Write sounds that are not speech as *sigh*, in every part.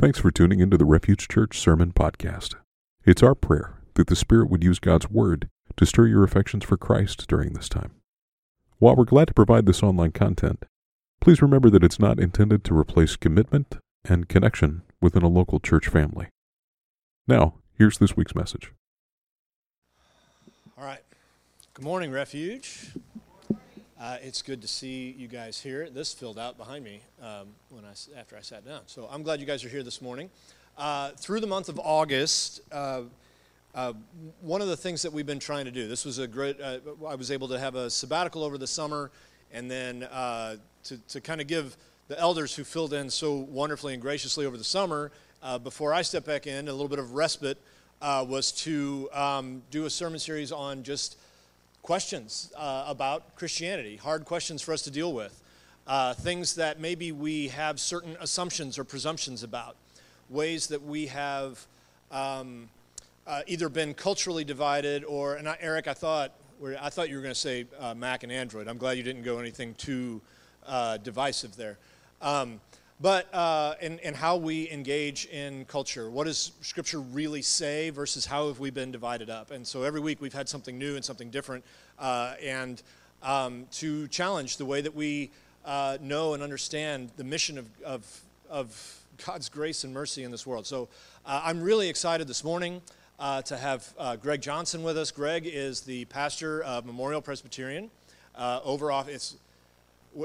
Thanks for tuning into the Refuge Church Sermon Podcast. It's our prayer that the Spirit would use God's Word to stir your affections for Christ during this time. While we're glad to provide this online content, please remember that it's not intended to replace commitment and connection within a local church family. Now, here's this week's message. All right. Good morning, Refuge. Uh, it's good to see you guys here. This filled out behind me um, when I, after I sat down. So I'm glad you guys are here this morning. Uh, through the month of August, uh, uh one of the things that we've been trying to do, this was a great, uh, I was able to have a sabbatical over the summer and then uh, to, to kind of give the elders who filled in so wonderfully and graciously over the summer, before I step back in, a little bit of respite was to um, do a sermon series on just questions uh, about Christianity, hard questions for us to deal with, uh, things that maybe we have certain assumptions or presumptions about, ways that we have um, uh, either been culturally divided or, and I, Eric, I thought, I thought you were going to say uh, Mac and Android. I'm glad you didn't go anything too uh, divisive there. Um, but uh, and, and how we engage in culture. What does Scripture really say versus how have we been divided up? And so every week we've had something new and something different, uh, and um, to challenge the way that we uh, know and understand the mission of, of, of, God's grace and mercy in this world. So uh, I'm really excited this morning. Uh, to have uh, Greg Johnson with us. Greg is the pastor of Memorial Presbyterian over off. It's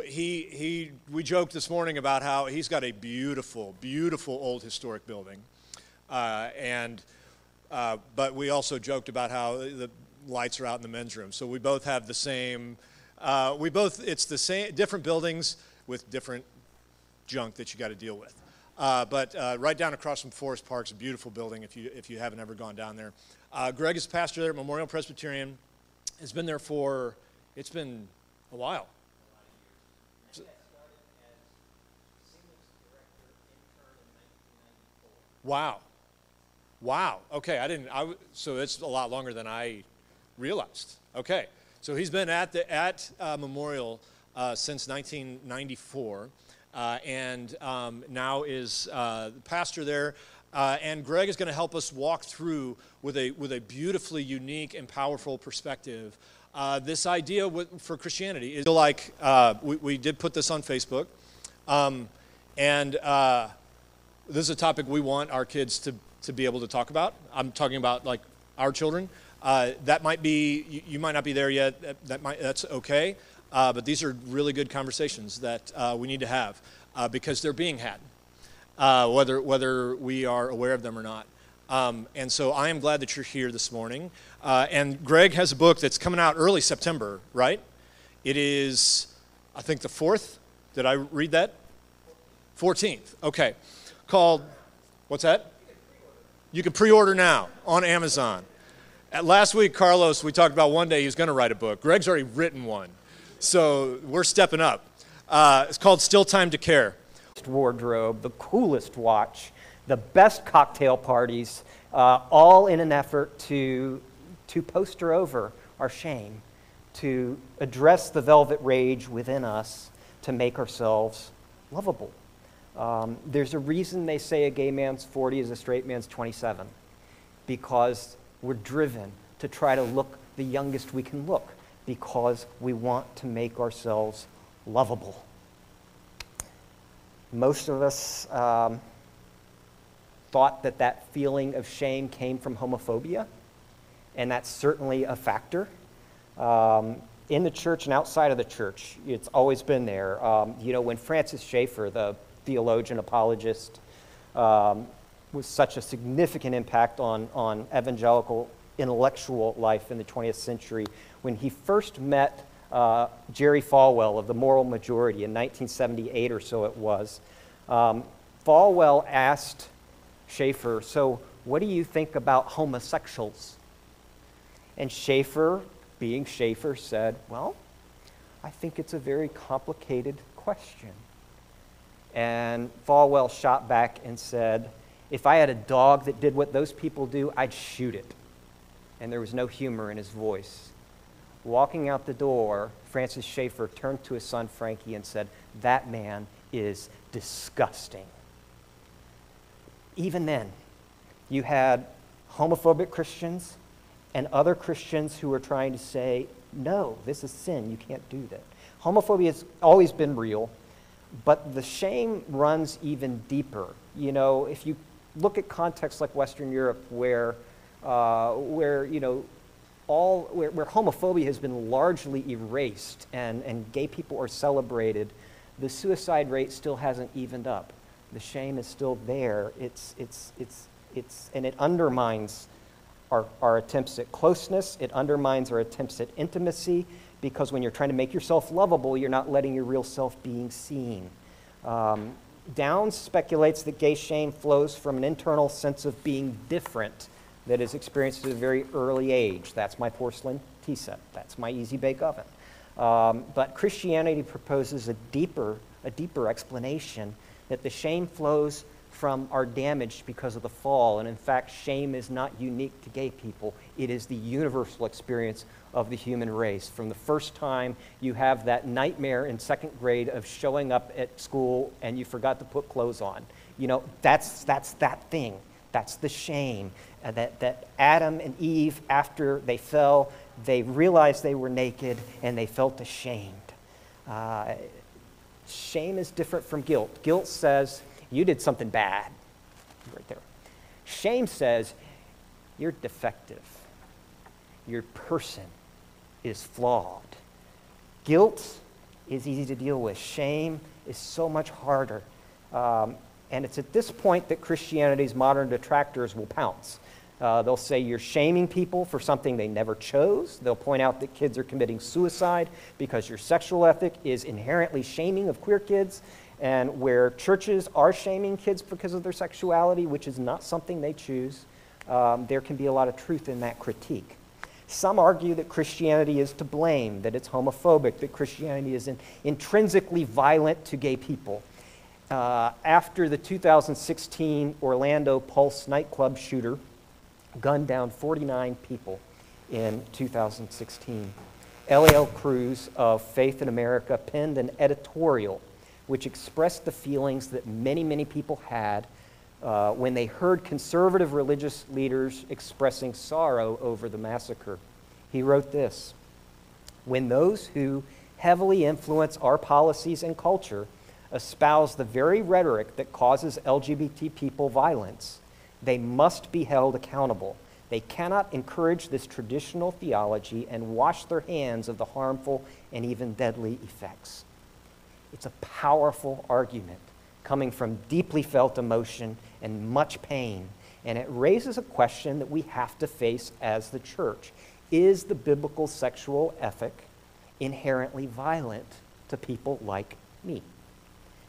he, he, we joked this morning about how he's got a beautiful, beautiful old historic building. Uh, and, uh, but we also joked about how the lights are out in the men's room. So we both have the same, uh, we both, it's the same, different buildings with different junk that you got to deal with. Uh, but uh, right down across from Forest Park's a beautiful building if you, if you haven't ever gone down there. Uh, Greg is pastor there at Memorial Presbyterian. Has been there for, it's been a while Wow. Wow. Okay, I didn't. I, so it's a lot longer than I realized. Okay, so he's been at the at uh, Memorial uh, since 1994, uh, and um, now is uh, pastor there. Uh, and Greg is going to help us walk through with a with a beautifully unique and powerful perspective. Uh, this idea for Christianity is like we, we, did put this on Facebook, um, and this is a topic we want our kids to, to be able to talk about. I'm talking about like our children. Uh, that might be, you, you, might not be there yet. That, that might, that's okay. Uh, but these are really good conversations that uh, we need to have uh, because they're being had, uh, whether, whether we are aware of them or not. Um, and so I am glad that you're here this morning. Uh, and Greg has a book that's coming out early September, right? It is, I think, the 4th. Did I read that? 14th. Okay called, what's that? You can pre order now on Amazon. At last week, Carlos, we talked about one day he's going to write a book. Greg's already written one. So we're stepping up. Uh, it's called Still Time to Care. Wardrobe, the coolest watch, the best cocktail parties, uh, all in an effort to, to poster over our shame, to address the velvet rage within us, to make ourselves lovable. Um, there's a reason they say a gay man's 40 is a straight man's 27, because we're driven to try to look the youngest we can look, because we want to make ourselves lovable. Most of us um, thought that that feeling of shame came from homophobia, and that's certainly a factor. Um, in the church and outside of the church, it's always been there. Um, you know, when Francis Schaeffer, the theologian, apologist, um, was such a significant impact on, on evangelical intellectual life in the 20th century. When he first met uh, Jerry Falwell of the Moral Majority in 1978 or so it was, um, Falwell asked Schaeffer, So, what do you think about homosexuals? And Schaeffer, being Schaeffer, said, Well, I think it's a very complicated question. And Falwell shot back and said, If I had a dog that did what those people do, I'd shoot it. And there was no humor in his voice. Walking out the door, Francis Schaeffer turned to his son Frankie and said, That man is disgusting. even then, you had homophobic Christians and other Christians who were trying to say, no, this is sin. You can't do that. Homophobia has always been real, but the shame runs even deeper. You know, if you look at contexts like Western Europe, where, uh, where you know, all, where, where homophobia has been largely erased and, and gay people are celebrated, the suicide rate still hasn't evened up. The shame is still there. It's, it's, it's, it's, and it undermines our, our attempts at closeness, it undermines our attempts at intimacy, because when you're trying to make yourself lovable, you're not letting your real self being seen. Um, Downs speculates that gay shame flows from an internal sense of being different that is experienced at a very early age. That's my porcelain tea set. That's my easy bake oven. Um, but Christianity proposes a deeper, a deeper explanation that the shame flows from our damage because of the fall. And in fact, shame is not unique to gay people, it is the universal experience of the human race. From the first time you have that nightmare in second grade of showing up at school and you forgot to put clothes on, you know, that's, that's that thing. That's the shame. Uh, that, that Adam and Eve, after they fell, they realized they were naked and they felt ashamed. Uh, shame is different from guilt. Guilt says, you did something bad. Right there. Shame says, you're defective. Your person is flawed. Guilt is easy to deal with. Shame is so much harder. Um, and it's at this point that Christianity's modern detractors will pounce. Uh, they'll say you're shaming people for something they never chose. They'll point out that kids are committing suicide because your sexual ethic is inherently shaming of queer kids. And where churches are shaming kids because of their sexuality, which is not something they choose, um, there can be a lot of truth in that critique. Some argue that Christianity is to blame, that it's homophobic, that Christianity is in, intrinsically violent to gay people uh, after the 2016 Orlando Pulse nightclub shooter gunned down 49 people in 2016. Eliel Cruz of Faith in America penned an editorial which expressed the feelings that many, many people had uh, when they heard conservative religious leaders expressing sorrow over the massacre. He wrote this When those who heavily influence our policies and culture espouse the very rhetoric that causes LGBT people violence, they must be held accountable. They cannot encourage this traditional theology and wash their hands of the harmful and even deadly effects. It's a powerful argument coming from deeply felt emotion and much pain. And it raises a question that we have to face as the church Is the biblical sexual ethic inherently violent to people like me?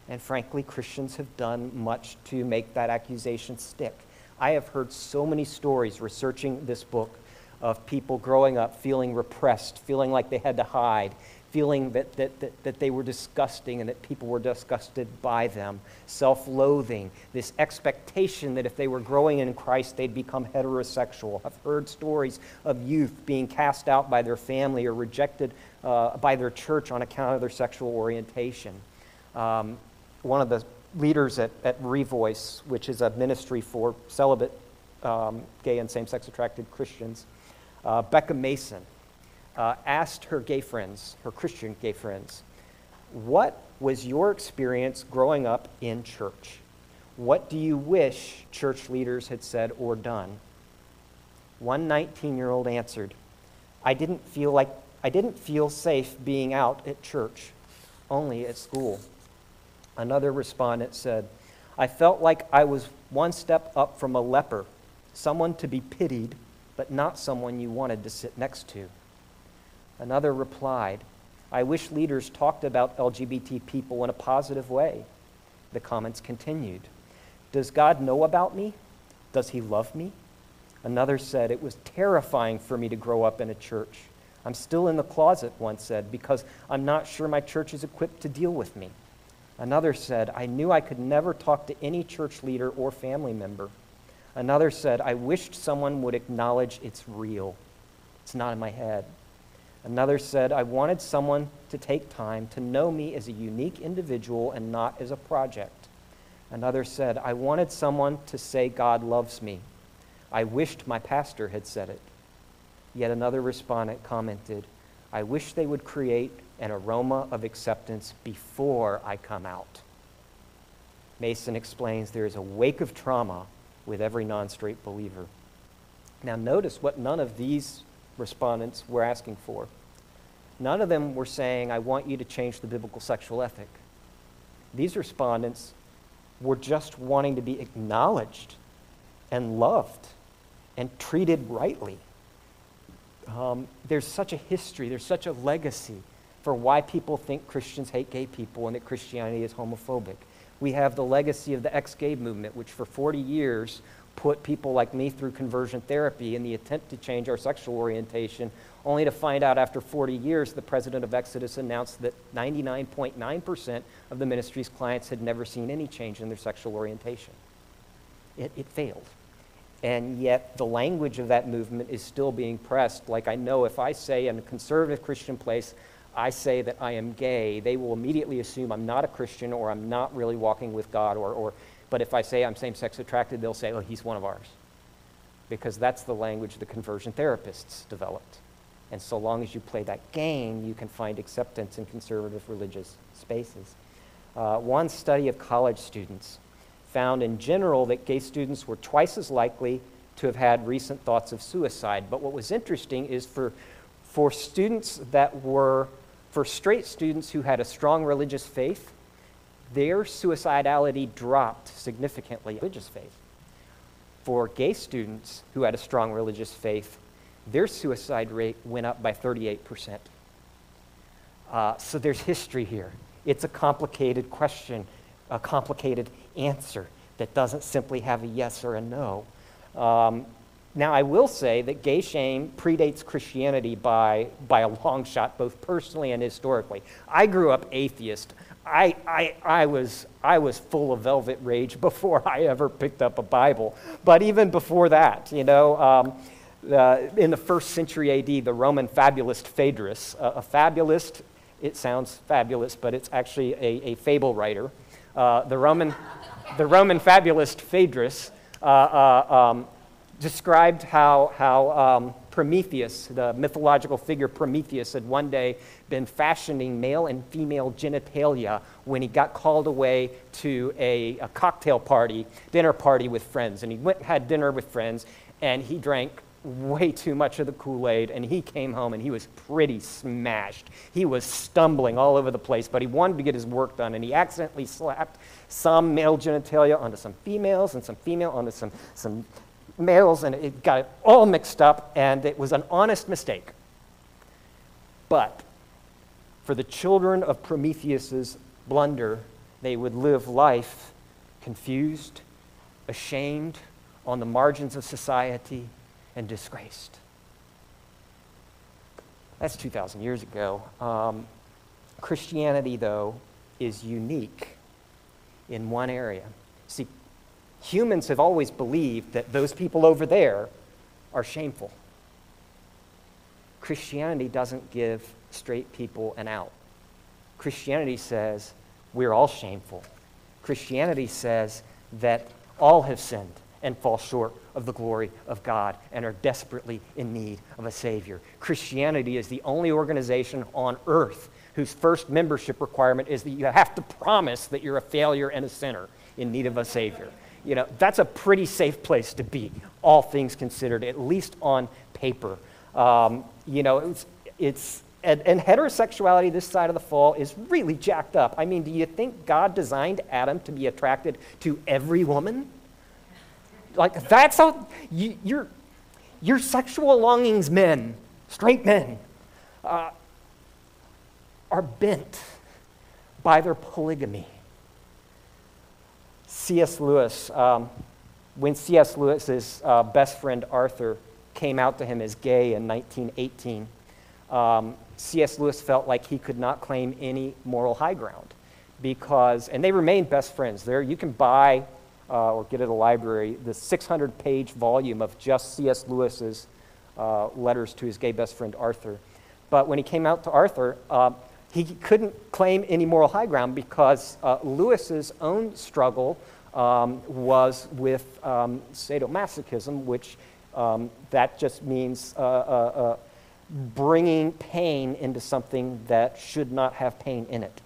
And frankly, Christians have done much to make that accusation stick. I have heard so many stories researching this book of people growing up feeling repressed, feeling like they had to hide, feeling that, that, that, that they were disgusting and that people were disgusted by them, self loathing, this expectation that if they were growing in Christ, they'd become heterosexual. I've heard stories of youth being cast out by their family or rejected uh, by their church on account of their sexual orientation. Um, one of the leaders at, at Revoice, which is a ministry for celibate um, gay and same sex attracted Christians, uh, Becca Mason uh, asked her gay friends, her Christian gay friends, what was your experience growing up in church? What do you wish church leaders had said or done? One 19 year old answered, I didn't feel like I didn't feel safe being out at church, only at school. Another respondent said, I felt like I was one step up from a leper, someone to be pitied, but not someone you wanted to sit next to. Another replied, I wish leaders talked about LGBT people in a positive way. The comments continued. Does God know about me? Does he love me? Another said, It was terrifying for me to grow up in a church. I'm still in the closet, one said, because I'm not sure my church is equipped to deal with me. Another said, I knew I could never talk to any church leader or family member. Another said, I wished someone would acknowledge it's real. It's not in my head. Another said, I wanted someone to take time to know me as a unique individual and not as a project. Another said, I wanted someone to say God loves me. I wished my pastor had said it. Yet another respondent commented, I wish they would create an aroma of acceptance before I come out. Mason explains there is a wake of trauma with every non straight believer. Now, notice what none of these respondents were asking for. None of them were saying, I want you to change the biblical sexual ethic. These respondents were just wanting to be acknowledged and loved and treated rightly. Um, there's such a history, there's such a legacy for why people think Christians hate gay people and that Christianity is homophobic. We have the legacy of the ex gay movement, which for 40 years put people like me through conversion therapy in the attempt to change our sexual orientation, only to find out after 40 years the president of Exodus announced that 99.9% of the ministry's clients had never seen any change in their sexual orientation. It, it failed. And yet, the language of that movement is still being pressed. Like, I know if I say in a conservative Christian place, I say that I am gay, they will immediately assume I'm not a Christian or I'm not really walking with God. Or, or, but if I say I'm same sex attracted, they'll say, oh, he's one of ours. Because that's the language the conversion therapists developed. And so long as you play that game, you can find acceptance in conservative religious spaces. Uh, one study of college students found in general that gay students were twice as likely to have had recent thoughts of suicide. But what was interesting is for, for students that were for straight students who had a strong religious faith, their suicidality dropped significantly. Religious faith. For gay students who had a strong religious faith, their suicide rate went up by 38%. Uh, so there's history here. It's a complicated question, a complicated answer that doesn't simply have a yes or a no. Um, now, I will say that gay shame predates Christianity by, by a long shot, both personally and historically. I grew up atheist. I, I, I, was, I was full of velvet rage *laughs* before I ever picked up a Bible. But even before that, you know, um, in the first century AD, the Roman fabulist Phaedrus, a fabulist, it sounds fabulous, but it's actually a, a fable writer. Uh, the, Roman, the Roman fabulist Phaedrus uh, uh, um, described how, how um, Prometheus, the mythological figure Prometheus, had one day been fashioning male and female genitalia when he got called away to a, a cocktail party, dinner party with friends. And he went had dinner with friends, and he drank way too much of the Kool Aid, and he came home and he was pretty smashed. He was stumbling all over the place, but he wanted to get his work done, and he accidentally slapped some male genitalia onto some females and some female onto some, some males, and it got it all mixed up, and it was an honest mistake. But for the children of Prometheus's blunder, they would live life confused, ashamed, on the margins of society, and disgraced. That's 2,000 years ago. Um, Christianity, though, is unique in one area. See, humans have always believed that those people over there are shameful. Christianity doesn't give straight people an out. Christianity says we're all shameful. Christianity says that all have sinned and fall short of the glory of God and are desperately in need of a Savior. Christianity is the only organization on earth whose first membership requirement is that you have to promise that you're a failure and a sinner in need of a Savior you know, that's a pretty safe place to be, all things considered, at least on paper. Um, you know, it's, it's and, and, heterosexuality this side of the fall is really jacked up. I mean, do you think God designed Adam to be attracted to every woman? Like, that's how you, your, your sexual longings, men, straight men, uh, are bent by their polygamy. C.S. Lewis, um, when C.S. Lewis's uh, best friend Arthur came out to him as gay in 1918, um, C.S. Lewis felt like he could not claim any moral high ground because, and they remained best friends. There, you can buy uh, or get at a library the 600 page volume of just C.S. Lewis's uh, letters to his gay best friend Arthur. But when he came out to Arthur, uh, he couldn't claim any moral high ground because uh, Lewis's own struggle um, was with um, sadomasochism, which um, that just means uh, uh, uh, bringing pain into something that should not have pain in it.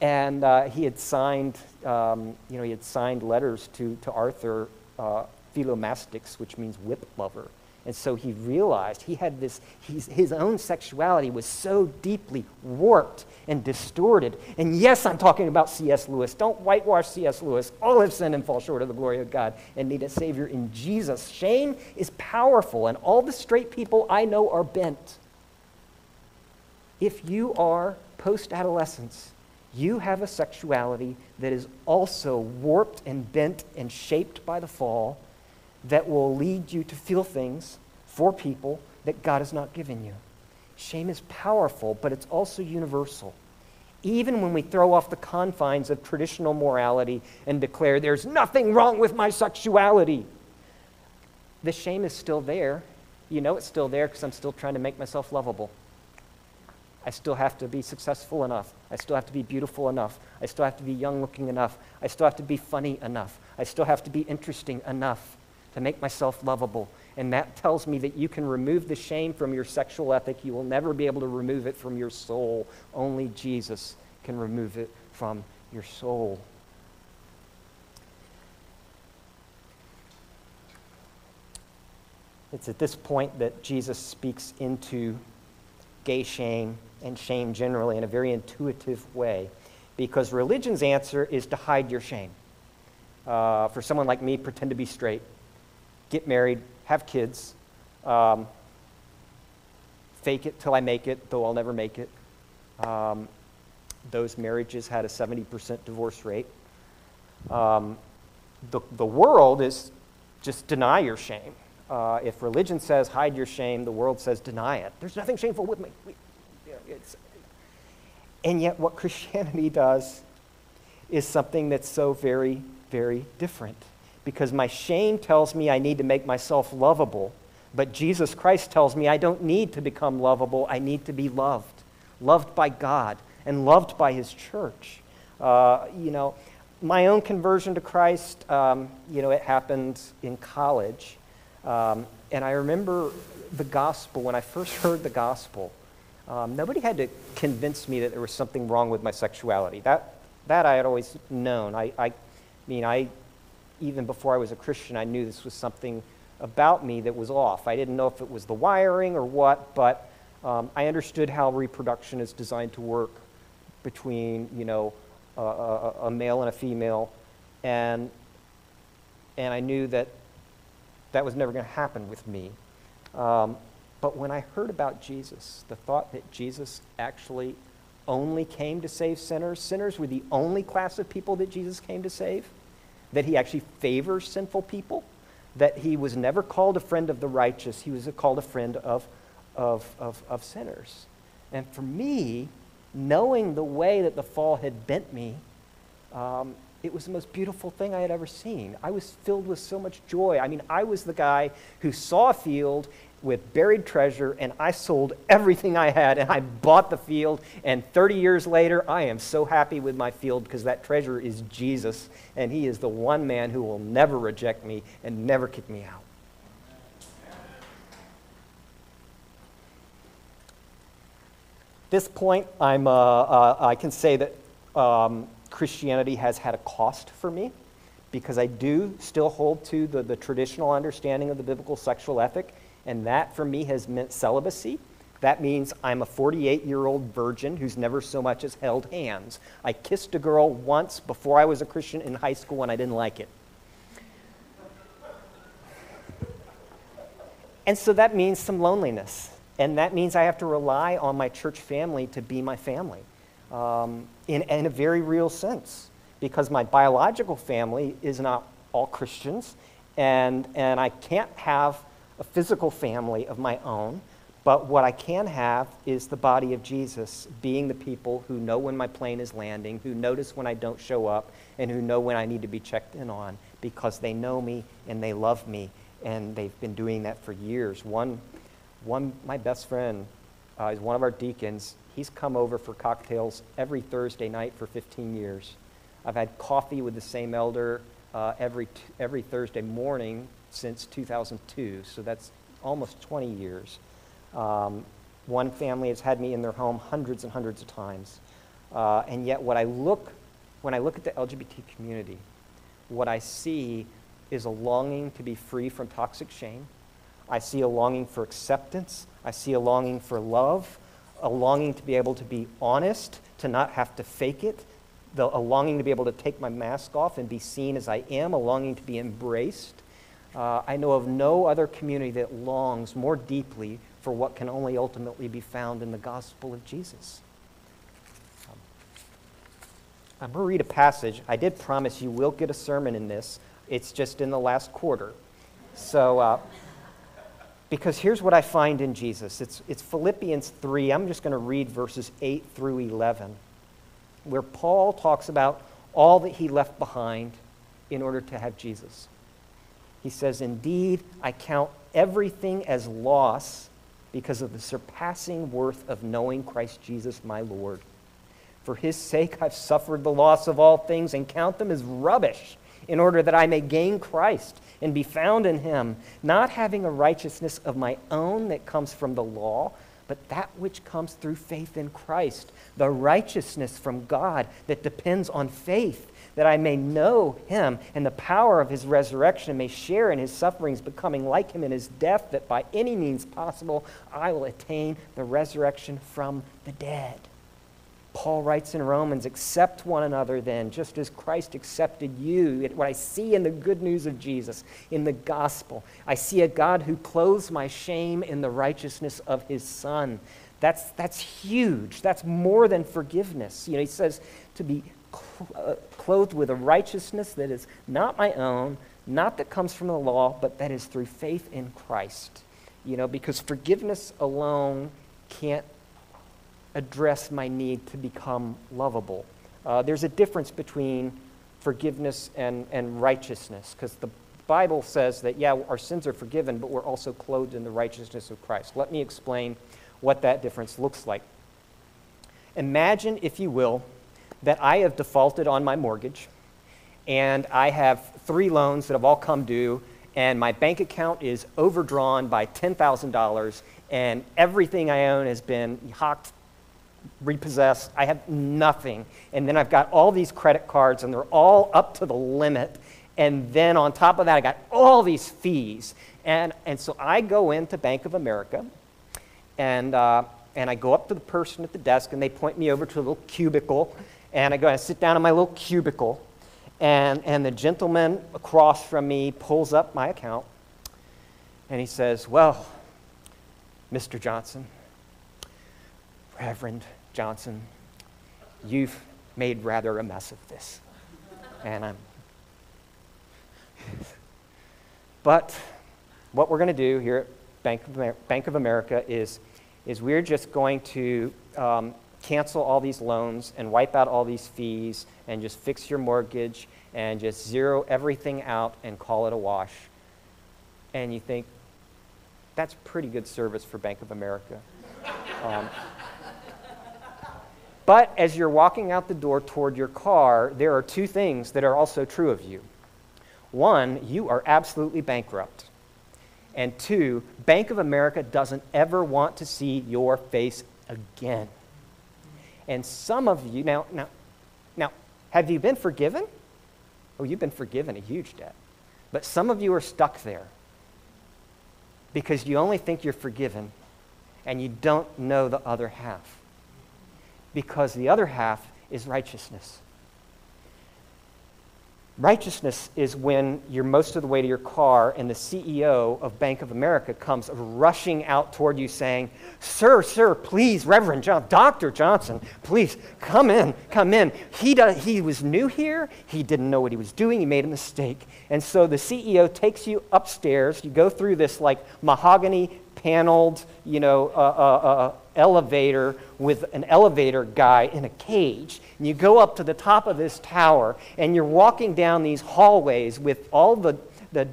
And uh, he had signed, um, you know, he had signed letters to, to Arthur uh, Philomastix, which means whip lover. And so he realized he had this, his own sexuality was so deeply warped and distorted. And yes, I'm talking about C.S. Lewis. Don't whitewash C.S. Lewis. All have sinned and fall short of the glory of God and need a Savior in Jesus. Shame is powerful, and all the straight people I know are bent. If you are post adolescence, you have a sexuality that is also warped and bent and shaped by the fall that will lead you to feel things for people that God has not given you. Shame is powerful, but it's also universal. Even when we throw off the confines of traditional morality and declare there's nothing wrong with my sexuality, the shame is still there. You know it's still there because I'm still trying to make myself lovable. I still have to be successful enough. I still have to be beautiful enough. I still have to be young looking enough. I still have to be funny enough. I still have to be interesting enough to make myself lovable. And that tells me that you can remove the shame from your sexual ethic. You will never be able to remove it from your soul. Only Jesus can remove it from your soul. It's at this point that Jesus speaks into gay shame and shame generally in a very intuitive way because religion's answer is to hide your shame. Uh, for someone like me, pretend to be straight get married, have kids, um, fake it till I make it, though I'll never make it. Um, those marriages had a 70% divorce rate. Um, the, the world is just deny your shame. Uh, if religion says hide your shame, the world says deny it. There's nothing shameful with me. Know, and yet, what *laughs* Christianity does is something that's so very, very different because my shame tells me I need to make myself lovable. But Jesus Christ tells me I don't need to become lovable, I need to be loved. Loved by God and loved by His church. Uh, you know, my own conversion to Christ, um, you know, it happened in college. Um, and I remember the gospel, when I first heard the gospel, um, nobody had to convince me that there was something wrong with my sexuality. That, that I had always known. I, I mean, I even before I was a Christian, I knew this was something about me that was off. I didn't know if it was the wiring or what, but um, I understood how reproduction is designed to work between, you know, a, a, a male and a female, and and I knew that that was never going to happen with me. Um, but when I heard about Jesus, the thought that Jesus actually only came to save sinners, sinners were the only class of people that Jesus came to save that he actually favors sinful people, that he was never called a friend of the righteous, he was called a friend of, of, of, of sinners. And for me, knowing the way that the fall had bent me, um, it was the most beautiful thing I had ever seen. I was filled with so much joy. I mean, I was the guy who saw a field with buried treasure, and I sold everything I had, and I bought the field. And 30 years later, I am so happy with my field because that treasure is Jesus, and He is the one man who will never reject me and never kick me out. At this point, I'm, uh, uh, I can say that um, Christianity has had a cost for me because I do still hold to the, the traditional understanding of the biblical sexual ethic and that for me has meant celibacy. That means I'm a 48 year old virgin who's never so much as held hands. I kissed a girl once before I was a Christian in high school and I didn't like it. And so that means some loneliness. And that means I have to rely on my church family to be my family um, in, in a very real sense. Because my biological family is not all Christians, and, and I can't have a physical family of my own, but what I can have is the body of Jesus, being the people who know when my plane is landing, who notice when I don't show up, and who know when I need to be checked in on because they know me and they love me, and they've been doing that for years. One, one my best friend uh, is one of our deacons. He's come over for cocktails every Thursday night for 15 years. I've had coffee with the same elder uh, every, t- every Thursday morning since 2002, so that's almost 20 years. Um, one family has had me in their home hundreds and hundreds of times. Uh, and yet, what I look, when I look at the LGBT community, what I see is a longing to be free from toxic shame. I see a longing for acceptance. I see a longing for love, a longing to be able to be honest, to not have to fake it, the, a longing to be able to take my mask off and be seen as I am, a longing to be embraced. Uh, I know of no other community that longs more deeply for what can only ultimately be found in the gospel of Jesus. Um, I'm going to read a passage. I did promise you will get a sermon in this. It's just in the last quarter. So, uh, because here's what I find in Jesus it's, it's Philippians 3. I'm just going to read verses 8 through 11, where Paul talks about all that he left behind in order to have Jesus. He says, Indeed, I count everything as loss because of the surpassing worth of knowing Christ Jesus my Lord. For his sake, I've suffered the loss of all things and count them as rubbish in order that I may gain Christ and be found in him, not having a righteousness of my own that comes from the law, but that which comes through faith in Christ, the righteousness from God that depends on faith, that I may know him and the power of his resurrection and may share in his sufferings, becoming like him in his death, that by any means possible I will attain the resurrection from the dead. Paul writes in Romans, accept one another then, just as Christ accepted you. What I see in the good news of Jesus, in the gospel, I see a God who clothes my shame in the righteousness of his Son. That's, that's huge. That's more than forgiveness. You know, he says to be uh, clothed with a righteousness that is not my own, not that comes from the law, but that is through faith in Christ. You know, because forgiveness alone can't address my need to become lovable. Uh, there's a difference between forgiveness and, and righteousness, because the Bible says that, yeah, our sins are forgiven, but we're also clothed in the righteousness of Christ. Let me explain what that difference looks like. Imagine, if you will, that I have defaulted on my mortgage, and I have three loans that have all come due, and my bank account is overdrawn by $10,000, and everything I own has been hawked repossessed. I have nothing. And then I've got all these credit cards, and they're all up to the limit. And then on top of that, I got all these fees. And, and so I go into Bank of America, and, uh, and I go up to the person at the desk, and they point me over to a little cubicle. And I go and sit down in my little cubicle, and, and the gentleman across from me pulls up my account, and he says, Well, Mr. Johnson, Reverend Johnson, you've made rather a mess of this. And I'm. but what we're going to do here at Bank of, Bank of America is, is we're just going to um, cancel all these loans and wipe out all these fees and just fix your mortgage and just zero everything out and call it a wash. And you think, that's pretty good service for Bank of America. *laughs* Um, but as you're walking out the door toward your car, there are two things that are also true of you. One, you are absolutely bankrupt. And two, Bank of America doesn't ever want to see your face again. And some of you, now, now, now, have you been forgiven? Oh, you've been forgiven a huge debt. But some of you are stuck there because you only think you're forgiven and you don't know the other half because the other half is righteousness. Righteousness is when you're most of the way to your car and the CEO of Bank of America comes rushing out toward you saying, Sir, sir, please, Reverend John, Dr. Johnson, please come in, come in. He, does, he was new here. He didn't know what he was doing. He made a mistake. And so the CEO takes you upstairs. You go through this like mahogany paneled, you know, uh, uh, elevator with an elevator guy in a cage. And you go up to the top of this tower, and you're walking down these hallways with all the, the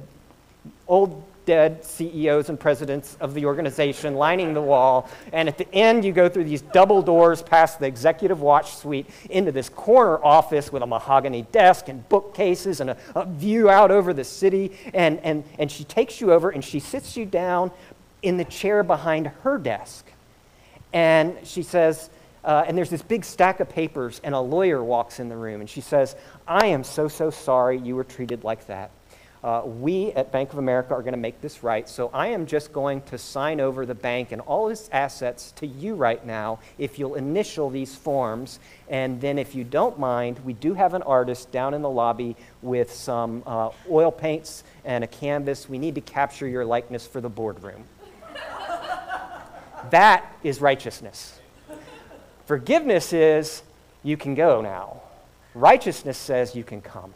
old dead CEOs and presidents of the organization lining the wall. And at the end, you go through these double doors past the executive watch suite into this corner office with a mahogany desk and bookcases and a, a view out over the city. And, and, and she takes you over and she sits you down in the chair behind her desk. And she says, uh, and there's this big stack of papers, and a lawyer walks in the room, and she says, I am so, so sorry you were treated like that. Uh, we at Bank of America are going to make this right, so I am just going to sign over the bank and all its assets to you right now if you'll initial these forms. And then, if you don't mind, we do have an artist down in the lobby with some uh, oil paints and a canvas. We need to capture your likeness for the boardroom. That is righteousness. Forgiveness is you can go now. Righteousness says you can come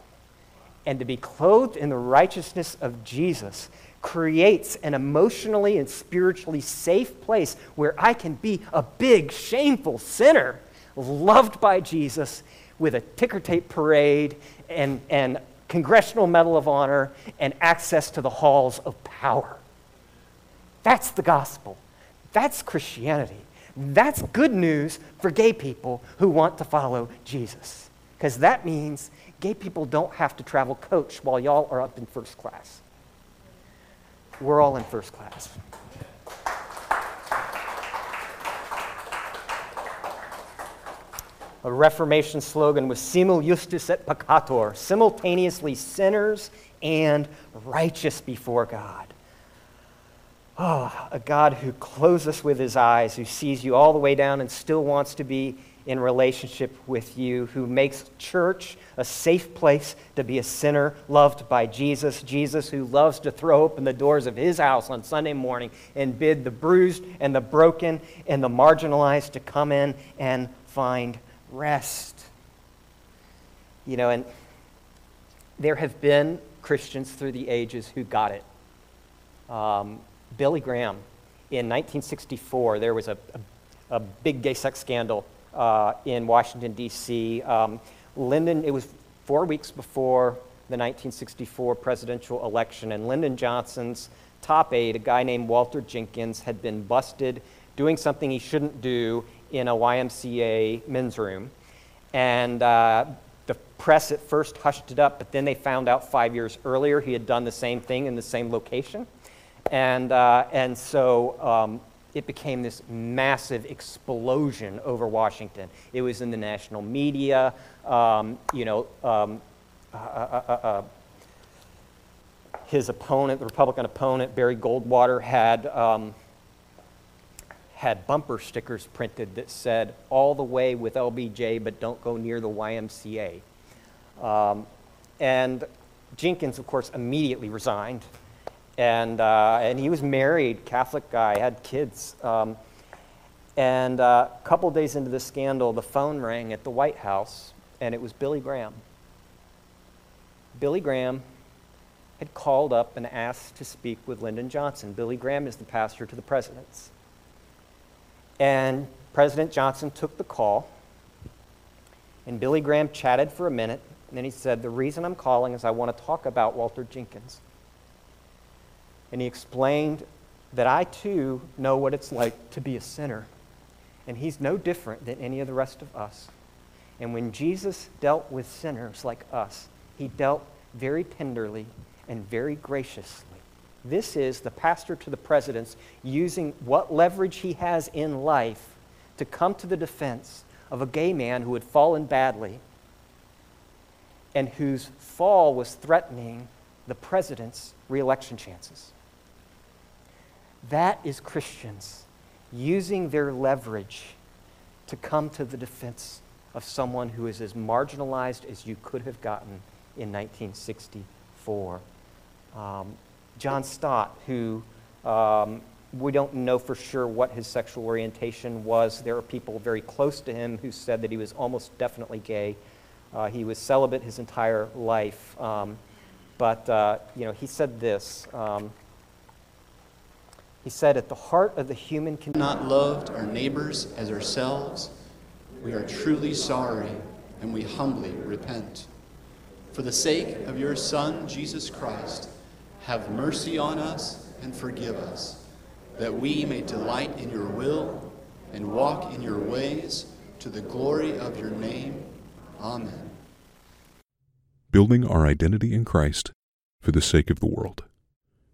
and to be clothed in the righteousness of Jesus creates an emotionally and spiritually safe place where I can be a big, shameful sinner, loved by Jesus with a ticker tape parade and, and Congressional Medal of Honor and access to the halls of power. That's the gospel. That's Christianity. That's good news for gay people who want to follow Jesus. Because that means gay people don't have to travel coach while y'all are up in first class. We're all in first class. A Reformation slogan was simul justus et peccator, simultaneously sinners and righteous before God. Oh, a God who clothes us with his eyes, who sees you all the way down and still wants to be in relationship with you, who makes church a safe place to be a sinner loved by Jesus. Jesus, who loves to throw open the doors of his house on Sunday morning and bid the bruised and the broken and the marginalized to come in and find rest. You know, and there have been Christians through the ages who got it. Um, Billy Graham, in 1964, there was a, a, a big gay sex scandal uh, in Washington, D.C. Um, Lyndon, it was four weeks before the 1964 presidential election, and Lyndon Johnson's top aide, a guy named Walter Jenkins, had been busted doing something he shouldn't do in a YMCA men's room. And uh, the press at first hushed it up, but then they found out five years earlier he had done the same thing in the same location. And, uh, and so um, it became this massive explosion over Washington. It was in the national media. Um, you know, um, uh, uh, uh, uh his opponent, the Republican opponent, Barry Goldwater, had, um, had bumper stickers printed that said, all the way with LBJ, but don't go near the YMCA. Um, and Jenkins, of course, immediately resigned and, uh, and he was married, Catholic guy, had kids. Um, and uh, a couple days into the scandal, the phone rang at the White House, and it was Billy Graham. Billy Graham had called up and asked to speak with Lyndon Johnson. Billy Graham is the pastor to the presidents. And President Johnson took the call, and Billy Graham chatted for a minute, and then he said, The reason I'm calling is I want to talk about Walter Jenkins and he explained that I too know what it's like to be a sinner. And he's no different than any of the rest of us. And when Jesus dealt with sinners like us, he dealt very tenderly and very graciously. This is the pastor to the presidents using what leverage he has in life to come to the defense of a gay man who had fallen badly and whose fall was threatening the president's reelection chances. That is Christians using their leverage to come to the defense of someone who is as marginalized as you could have gotten in 1964. Um, John Stott, who um, we don't know for sure what his sexual orientation was. There are people very close to him who said that he was almost definitely gay. Uh, he was celibate his entire life. Um, but, uh, you know, he said this. He said, At the heart of the human condition, not loved our neighbors as ourselves, we are truly sorry and we humbly repent. For the sake of your Son, Jesus Christ, have mercy on us and forgive us, that we may delight in your will and walk in your ways to the glory of your name. Amen. Building our identity in Christ for the sake of the world.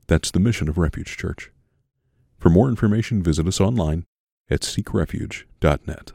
That's the mission of Refuge Church. For more information, visit us online at seekrefuge.net.